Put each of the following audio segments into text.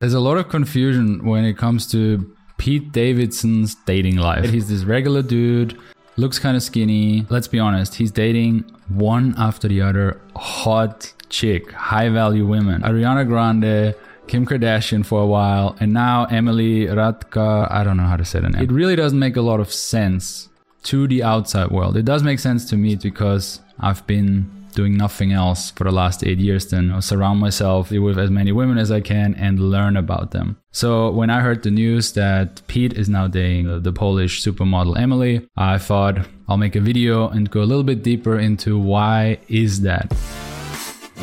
There's a lot of confusion when it comes to Pete Davidson's dating life. He's this regular dude, looks kind of skinny. Let's be honest, he's dating one after the other hot chick, high value women. Ariana Grande, Kim Kardashian for a while, and now Emily Ratajkowska. I don't know how to say the name. It really doesn't make a lot of sense to the outside world. It does make sense to me because I've been doing nothing else for the last eight years than surround myself with as many women as I can and learn about them. So when I heard the news that Pete is now dating the Polish supermodel Emily, I thought I'll make a video and go a little bit deeper into why is that.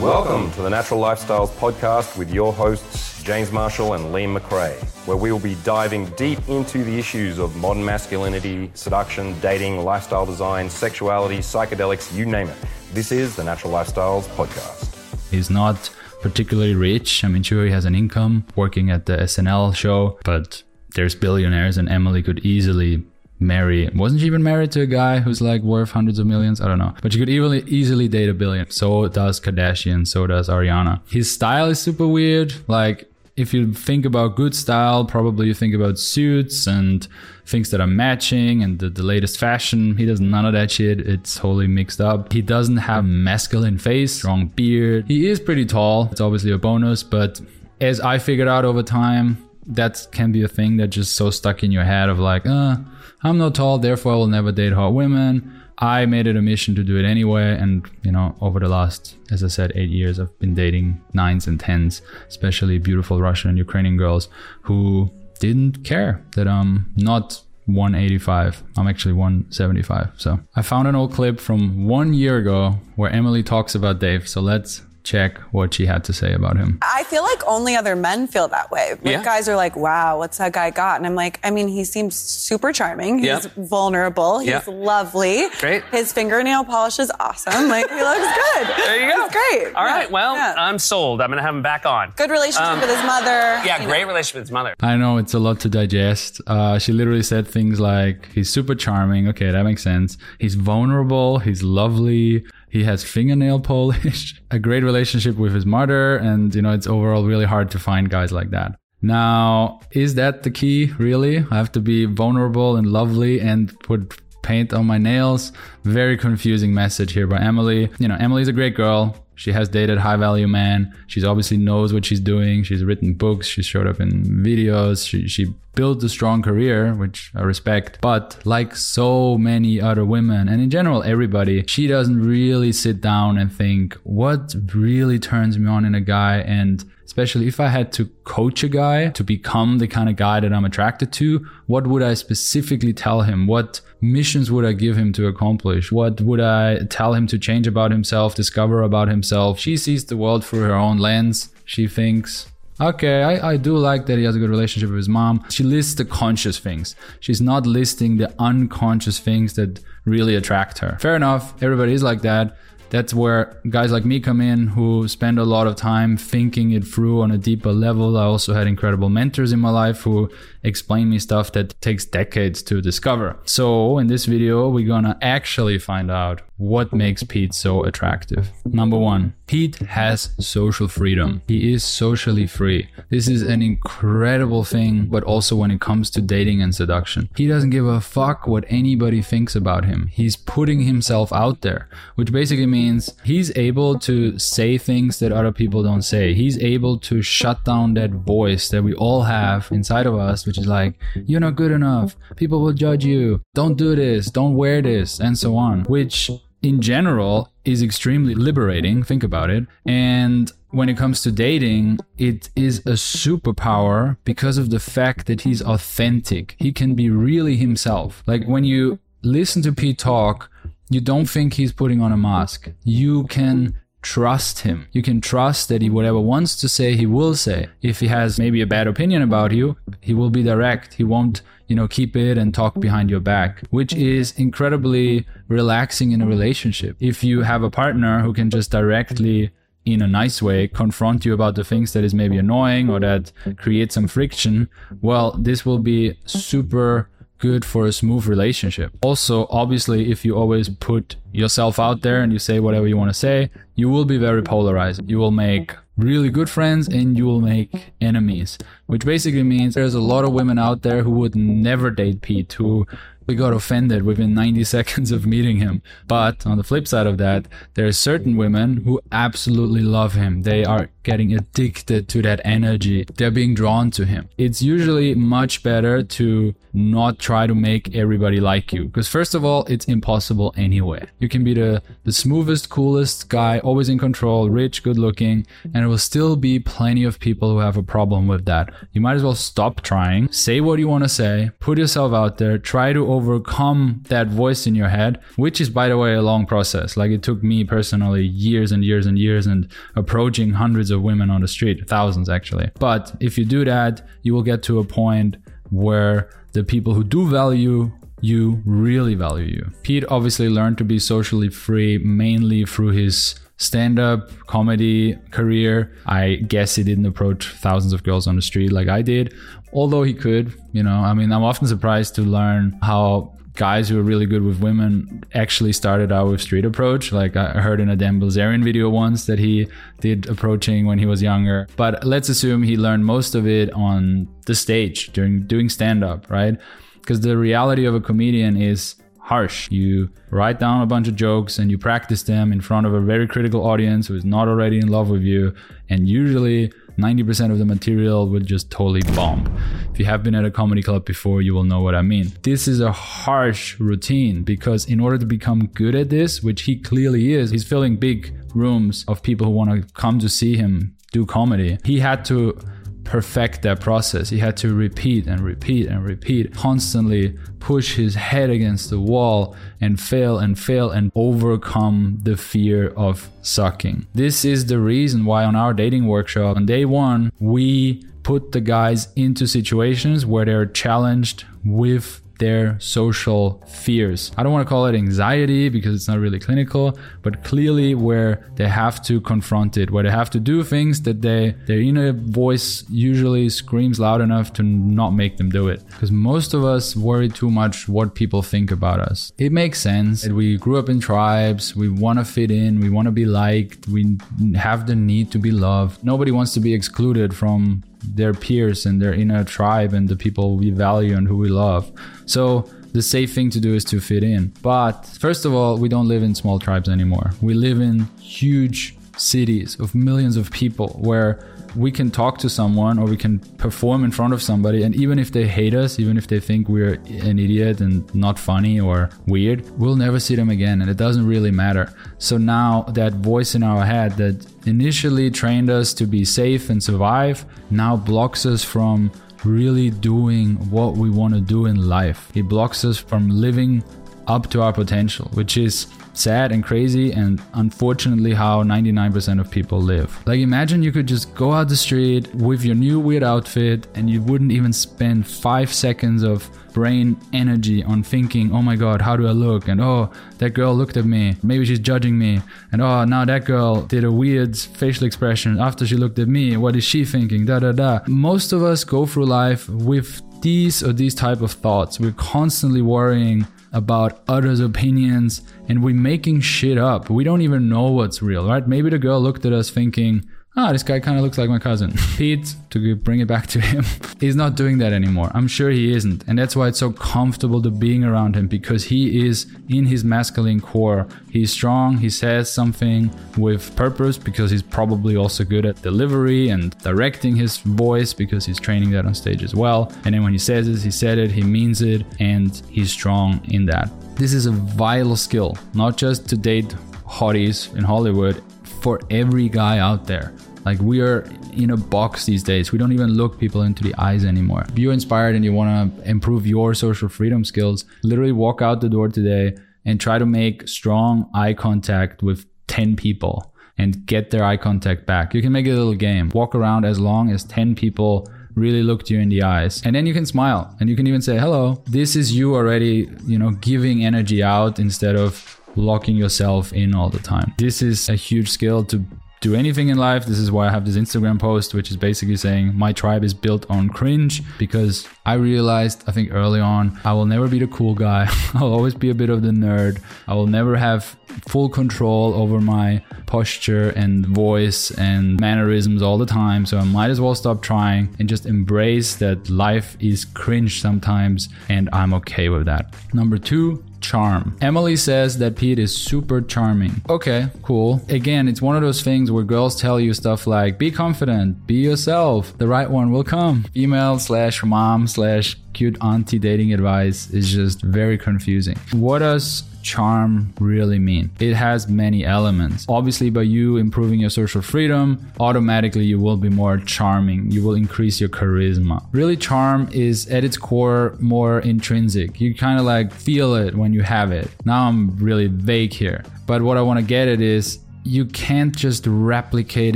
Welcome to the Natural Lifestyles podcast with your hosts James Marshall and Liam McRae, where we will be diving deep into the issues of modern masculinity, seduction, dating, lifestyle design, sexuality, psychedelics, you name it. This is the Natural Lifestyles podcast. He's not particularly rich. I mean, sure, he has an income working at the SNL show, but there's billionaires, and Emily could easily marry. Wasn't she even married to a guy who's like worth hundreds of millions? I don't know. But she could easily easily date a billion. So does Kardashian. So does Ariana. His style is super weird. Like if you think about good style, probably you think about suits and things that are matching and the, the latest fashion. He does none of that shit. It's wholly mixed up. He doesn't have masculine face, strong beard. He is pretty tall. It's obviously a bonus, but as I figured out over time, that can be a thing that just so stuck in your head of like, uh, I'm not tall, therefore I will never date hot women. I made it a mission to do it anyway. And, you know, over the last, as I said, eight years, I've been dating nines and tens, especially beautiful Russian and Ukrainian girls who didn't care that I'm not 185. I'm actually 175. So I found an old clip from one year ago where Emily talks about Dave. So let's check what she had to say about him. I feel like only other men feel that way. Like Yeah. guys are like, wow, what's that guy got? And I'm like, I mean, he seems super charming. He's Yeah. vulnerable. He's Yeah. lovely. Great. His fingernail polish is awesome. Like, he looks good. There you go. He's great. All Yeah. right. Well, Yeah. I'm sold. I'm going to have him back on. good relationship um, with his mother. Yeah, great know. relationship with his mother. I know it's a lot to digest. Uh, she literally said things like, he's super charming. Okay, that makes sense. He's vulnerable. He's lovely. He has fingernail polish, a great relationship with his mother. And, you know, it's overall really hard to find guys like that. Now, is that the key, really? I have to be vulnerable and lovely and put paint on my nails. Very confusing message here by Emily. You know, Emily's a great girl. She has dated high value men. She's obviously knows what she's doing. She's written books. She showed up in videos. She, she built a strong career, which I respect. But like so many other women and in general, everybody, she doesn't really sit down and think what really turns me on in a guy. And especially if I had to coach a guy to become the kind of guy that I'm attracted to, what would I specifically tell him? What missions would I give him to accomplish? What would I tell him to change about himself, discover about himself? She sees the world through her own lens. She thinks, Okay, I, I do like that he has a good relationship with his mom. She lists the conscious things. She's not listing the unconscious things that really attract her. Fair enough, everybody is like that. That's where guys like me come in who spend a lot of time thinking it through on a deeper level. I also had incredible mentors in my life who explain me stuff that takes decades to discover. So in this video, we're gonna actually find out what makes Pete so attractive. Number one, Pete has social freedom. He is socially free. This is an incredible thing, but also when it comes to dating and seduction. He doesn't give a fuck what anybody thinks about him. He's putting himself out there, which basically means he's able to say things that other people don't say. He's able to shut down that voice that we all have inside of us, which is like, you're not good enough. People will judge you. Don't do this. Don't wear this, and so on, which in general is extremely liberating. Think about it. And when it comes to dating, it is a superpower because of the fact that he's authentic. He can be really himself. Like when you listen to Pete talk, you don't think he's putting on a mask. You can trust him. You can trust that he whatever wants to say, he will say. If he has maybe a bad opinion about you, he will be direct. He won't, you know, keep it and talk behind your back, which is incredibly relaxing in a relationship. If you have a partner who can just directly in a nice way confront you about the things that is maybe annoying or that create some friction, well, this will be super good for a smooth relationship. Also, obviously, if you always put yourself out there and you say whatever you want to say, you will be very polarized. You will make really good friends and you will make enemies, which basically means there's a lot of women out there who would never date Pete, who we got offended within 90 seconds of meeting him. But on the flip side of that, there are certain women who absolutely love him. They are getting addicted to that energy. They're being drawn to him. It's usually much better to not try to make everybody like you. Because first of all, it's impossible anyway. You can be the, the smoothest, coolest guy, always in control, rich, good looking, and there will still be plenty of people who have a problem with that. You might as well stop trying, say what you want to say, put yourself out there, try to overcome that voice in your head, which is, by the way, a long process. Like it took me personally years and years and years and approaching hundreds of women on the street, thousands actually. But if you do that, you will get to a point where the people who do value you really value you. Pete obviously learned to be socially free mainly through his stand up comedy career. I guess he didn't approach thousands of girls on the street like I did, although he could. You know, I mean, I'm often surprised to learn how guys who are really good with women actually started out with street approach. Like I heard in a Dan Bilzerian video once that he did approaching when he was younger. But let's assume he learned most of it on the stage during doing stand up, right? Because the reality of a comedian is harsh. You write down a bunch of jokes and you practice them in front of a very critical audience who is not already in love with you. And usually 90% of the material would just totally bomb. If you have been at a comedy club before, you will know what I mean. This is a harsh routine because in order to become good at this, which he clearly is, he's filling big rooms of people who want to come to see him do comedy. He had to perfect that process. He had to repeat and repeat and repeat, constantly push his head against the wall and fail and fail and overcome the fear of sucking. This is the reason why on our dating workshop on day one, we put the guys into situations where they're challenged with their social fears. I don't want to call it anxiety because it's not really clinical, but clearly where they have to confront it, where they have to do things that they their inner voice usually screams loud enough to not make them do it. Because most of us worry too much what people think about us. It makes sense. that We grew up in tribes, we want to fit in, we want to be liked, we have the need to be loved. Nobody wants to be excluded from their peers and their inner tribe and the people we value and who we love. So the safe thing to do is to fit in. But first of all, we don't live in small tribes anymore. We live in huge cities of millions of people where we can talk to someone or we can perform in front of somebody and even if they hate us even if they think we're an idiot and not funny or weird we'll never see them again and it doesn't really matter. So now that voice in our head that initially trained us to be safe and survive now blocks us from really doing what we want to do in life. It blocks us from living up to our potential which is sad and crazy and unfortunately how 99% of people live. Like imagine you could just go out the street with your new weird outfit and you wouldn't even spend 5 seconds of brain energy on thinking, "Oh my god, how do I look?" and "Oh, that girl looked at me. Maybe she's judging me." And "Oh, now that girl did a weird facial expression after she looked at me. What is she thinking?" da da da. Most of us go through life with these or these type of thoughts. We're constantly worrying about others' opinions and we're making shit up. We don't even know what's real, right? Maybe the girl looked at us thinking, ah, this guy kind of looks like my cousin. Pete, to bring it back to him, he's not doing that anymore. I'm sure he isn't. And that's why it's so comfortable to being around him because he is in his masculine core. He's strong, he says something with purpose because he's probably also good at delivery and directing his voice because he's training that on stage as well. And then when he says it, he said it, he means it, and he's strong in that. This is a vital skill, not just to date hotties in Hollywood, for every guy out there. Like we are in a box these days. We don't even look people into the eyes anymore. If you're inspired and you want to improve your social freedom skills, literally walk out the door today and try to make strong eye contact with 10 people and get their eye contact back. You can make a little game. Walk around as long as 10 people really look you in the eyes and then you can smile and you can even say hello this is you already you know giving energy out instead of locking yourself in all the time this is a huge skill to do anything in life. This is why I have this Instagram post, which is basically saying my tribe is built on cringe because I realized, I think early on, I will never be the cool guy. I'll always be a bit of the nerd. I will never have full control over my posture and voice and mannerisms all the time. So I might as well stop trying and just embrace that life is cringe sometimes and I'm okay with that. Number two, charm. Emily says that Pete is super charming. Okay, cool. Again, it's one of those things where girls tell you stuff like be confident, be yourself, the right one will come. Email slash mom slash cute auntie dating advice is just very confusing. What does charm really mean? It has many elements. Obviously, by you improving your social freedom, automatically you will be more charming. You will increase your charisma. Really, charm is at its core more intrinsic. You kind of like feel it when you have it. Now I'm really vague here. But what I want to get at is you can't just replicate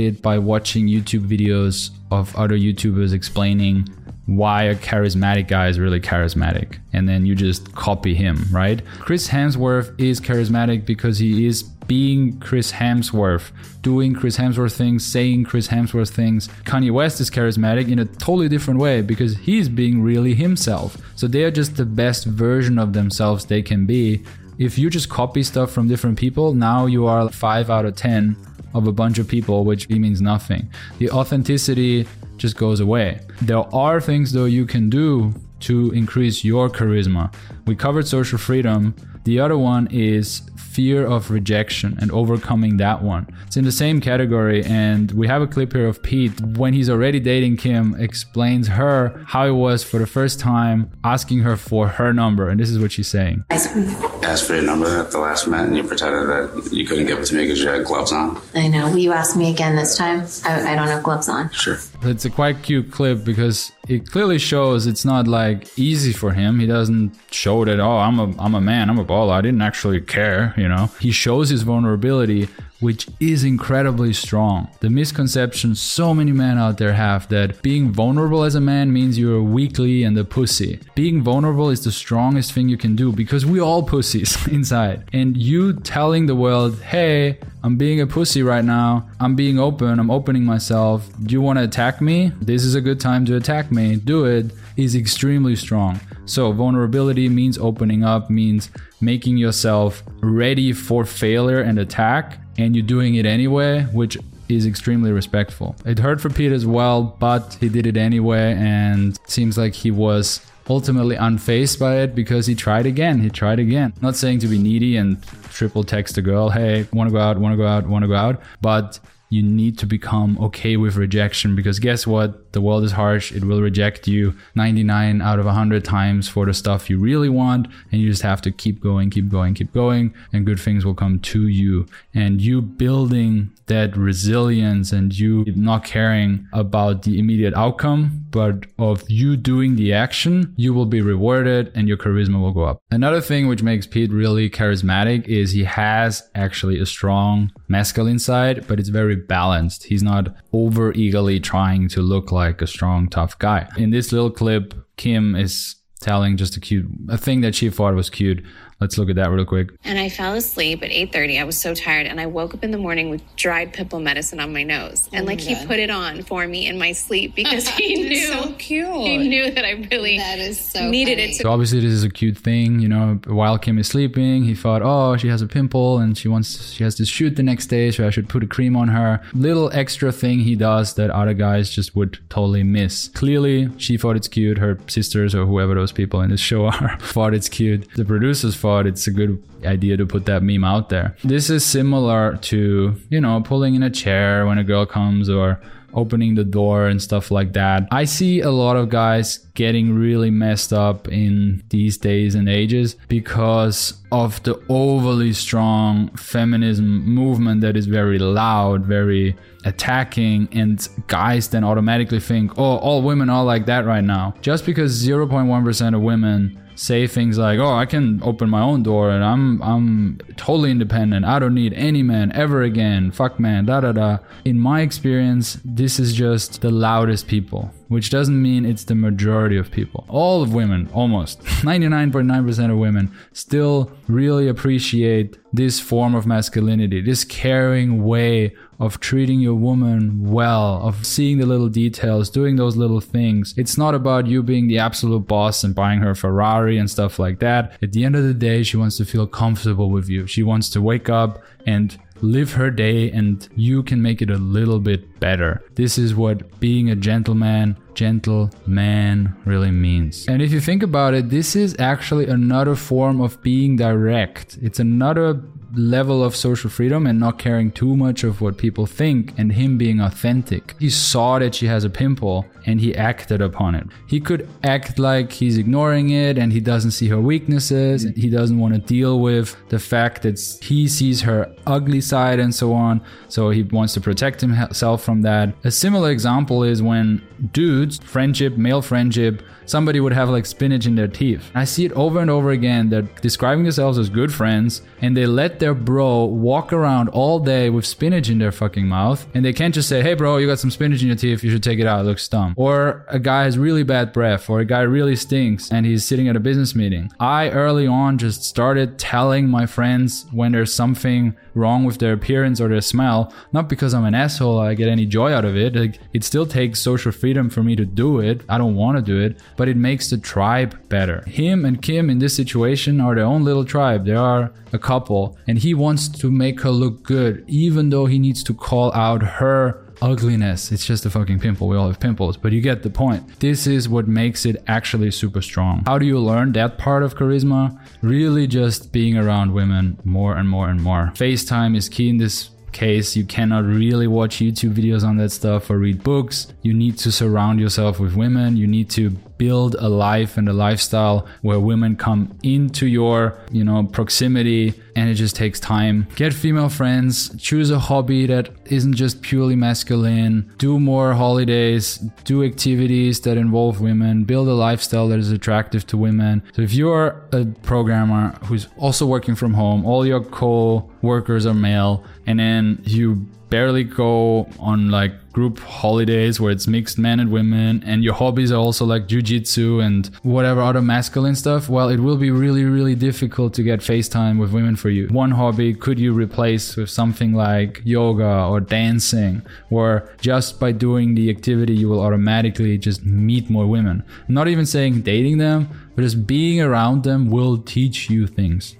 it by watching YouTube videos of other YouTubers explaining why a charismatic guy is really charismatic and then you just copy him, right? Chris Hemsworth is charismatic because he is being Chris Hemsworth, doing Chris Hemsworth things, saying Chris Hemsworth things. Kanye West is charismatic in a totally different way because he's being really himself. So they are just the best version of themselves they can be. If you just copy stuff from different people, now you are 5 out of 10 of a bunch of people, which means nothing. The authenticity just goes away. There are things though you can do to increase your charisma. We covered social freedom. The other one is fear of rejection and overcoming that one. It's in the same category, and we have a clip here of Pete when he's already dating Kim, explains her how it was for the first time asking her for her number, and this is what she's saying. Asked for your number at the last minute, and you pretended that you couldn't give it to me because you had gloves on. I know. Will you ask me again this time? I, I don't have gloves on. Sure. It's a quite cute clip because it clearly shows it's not like easy for him. He doesn't show that oh I'm a I'm a man, I'm a baller. I didn't actually care, you know. He shows his vulnerability, which is incredibly strong. The misconception so many men out there have that being vulnerable as a man means you're weakly and a pussy. Being vulnerable is the strongest thing you can do because we all pussies inside. And you telling the world, hey, I'm being a pussy right now. I'm being open. I'm opening myself. Do you want to attack me? This is a good time to attack me. Do it. Is extremely strong. So, vulnerability means opening up, means making yourself ready for failure and attack, and you're doing it anyway, which is extremely respectful. It hurt for Pete as well, but he did it anyway, and seems like he was ultimately unfazed by it because he tried again. He tried again. Not saying to be needy and triple text a girl, hey, wanna go out, wanna go out, wanna go out, but you need to become okay with rejection because guess what? The world is harsh. It will reject you 99 out of 100 times for the stuff you really want. And you just have to keep going, keep going, keep going, and good things will come to you. And you building that resilience and you not caring about the immediate outcome, but of you doing the action, you will be rewarded and your charisma will go up. Another thing which makes Pete really charismatic is he has actually a strong masculine side, but it's very balanced. He's not over eagerly trying to look like a strong, tough guy. In this little clip, Kim is telling just a cute a thing that she thought was cute Let's look at that real quick. And I fell asleep at 8:30. I was so tired and I woke up in the morning with dried pimple medicine on my nose. And oh like he put it on for me in my sleep because he knew so cute. He knew that I really That is so needed funny. it to So obviously this is a cute thing, you know. While Kim is sleeping, he thought, "Oh, she has a pimple and she wants she has to shoot the next day, so I should put a cream on her." Little extra thing he does that other guys just would totally miss. Clearly, she thought it's cute. Her sisters or whoever those people in this show are thought it's cute. The producers thought it's a good idea to put that meme out there. This is similar to, you know, pulling in a chair when a girl comes or opening the door and stuff like that. I see a lot of guys getting really messed up in these days and ages because of the overly strong feminism movement that is very loud, very attacking, and guys then automatically think, oh, all women are like that right now. Just because 0.1% of women say things like, "Oh, I can open my own door and I'm I'm totally independent. I don't need any man ever again. Fuck man, da da da." In my experience, this is just the loudest people. Which doesn't mean it's the majority of people. All of women, almost 99.9% of women, still really appreciate this form of masculinity, this caring way of treating your woman well, of seeing the little details, doing those little things. It's not about you being the absolute boss and buying her Ferrari and stuff like that. At the end of the day, she wants to feel comfortable with you. She wants to wake up and live her day and you can make it a little bit better. This is what being a gentleman, gentle man really means. And if you think about it, this is actually another form of being direct. It's another level of social freedom and not caring too much of what people think and him being authentic. He saw that she has a pimple and he acted upon it. He could act like he's ignoring it and he doesn't see her weaknesses he doesn't want to deal with the fact that he sees her ugly side and so on. So he wants to protect himself from that. A similar example is when dudes, friendship, male friendship, somebody would have like spinach in their teeth. I see it over and over again. They're describing themselves as good friends and they let their bro walk around all day with spinach in their fucking mouth and they can't just say, hey bro, you got some spinach in your teeth, you should take it out, it looks dumb. Or a guy has really bad breath or a guy really stinks and he's sitting at a business meeting. I early on just started telling my friends when there's something wrong with their appearance or their smell, not because I'm an asshole, I get any joy out of it. Like, it still takes social freedom for me to do it. I don't want to do it, but it makes the tribe better. Him and Kim in this situation are their own little tribe. They are a couple, and he wants to make her look good, even though he needs to call out her ugliness. It's just a fucking pimple. We all have pimples, but you get the point. This is what makes it actually super strong. How do you learn that part of charisma? Really just being around women more and more and more. FaceTime is key in this case you cannot really watch YouTube videos on that stuff or read books. You need to surround yourself with women. You need to build a life and a lifestyle where women come into your, you know, proximity and it just takes time. Get female friends, choose a hobby that isn't just purely masculine, do more holidays, do activities that involve women, build a lifestyle that is attractive to women. So if you're a programmer who's also working from home, all your co-workers are male, and then you barely go on like group holidays where it's mixed men and women and your hobbies are also like jujitsu and whatever other masculine stuff, well, it will be really, really difficult to get FaceTime with women for you. One hobby could you replace with something like yoga or dancing, where just by doing the activity, you will automatically just meet more women. I'm not even saying dating them, but just being around them will teach you things.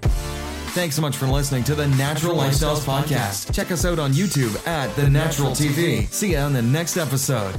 Thanks so much for listening to the Natural Lifestyles Podcast. Check us out on YouTube at The Natural TV. See you on the next episode.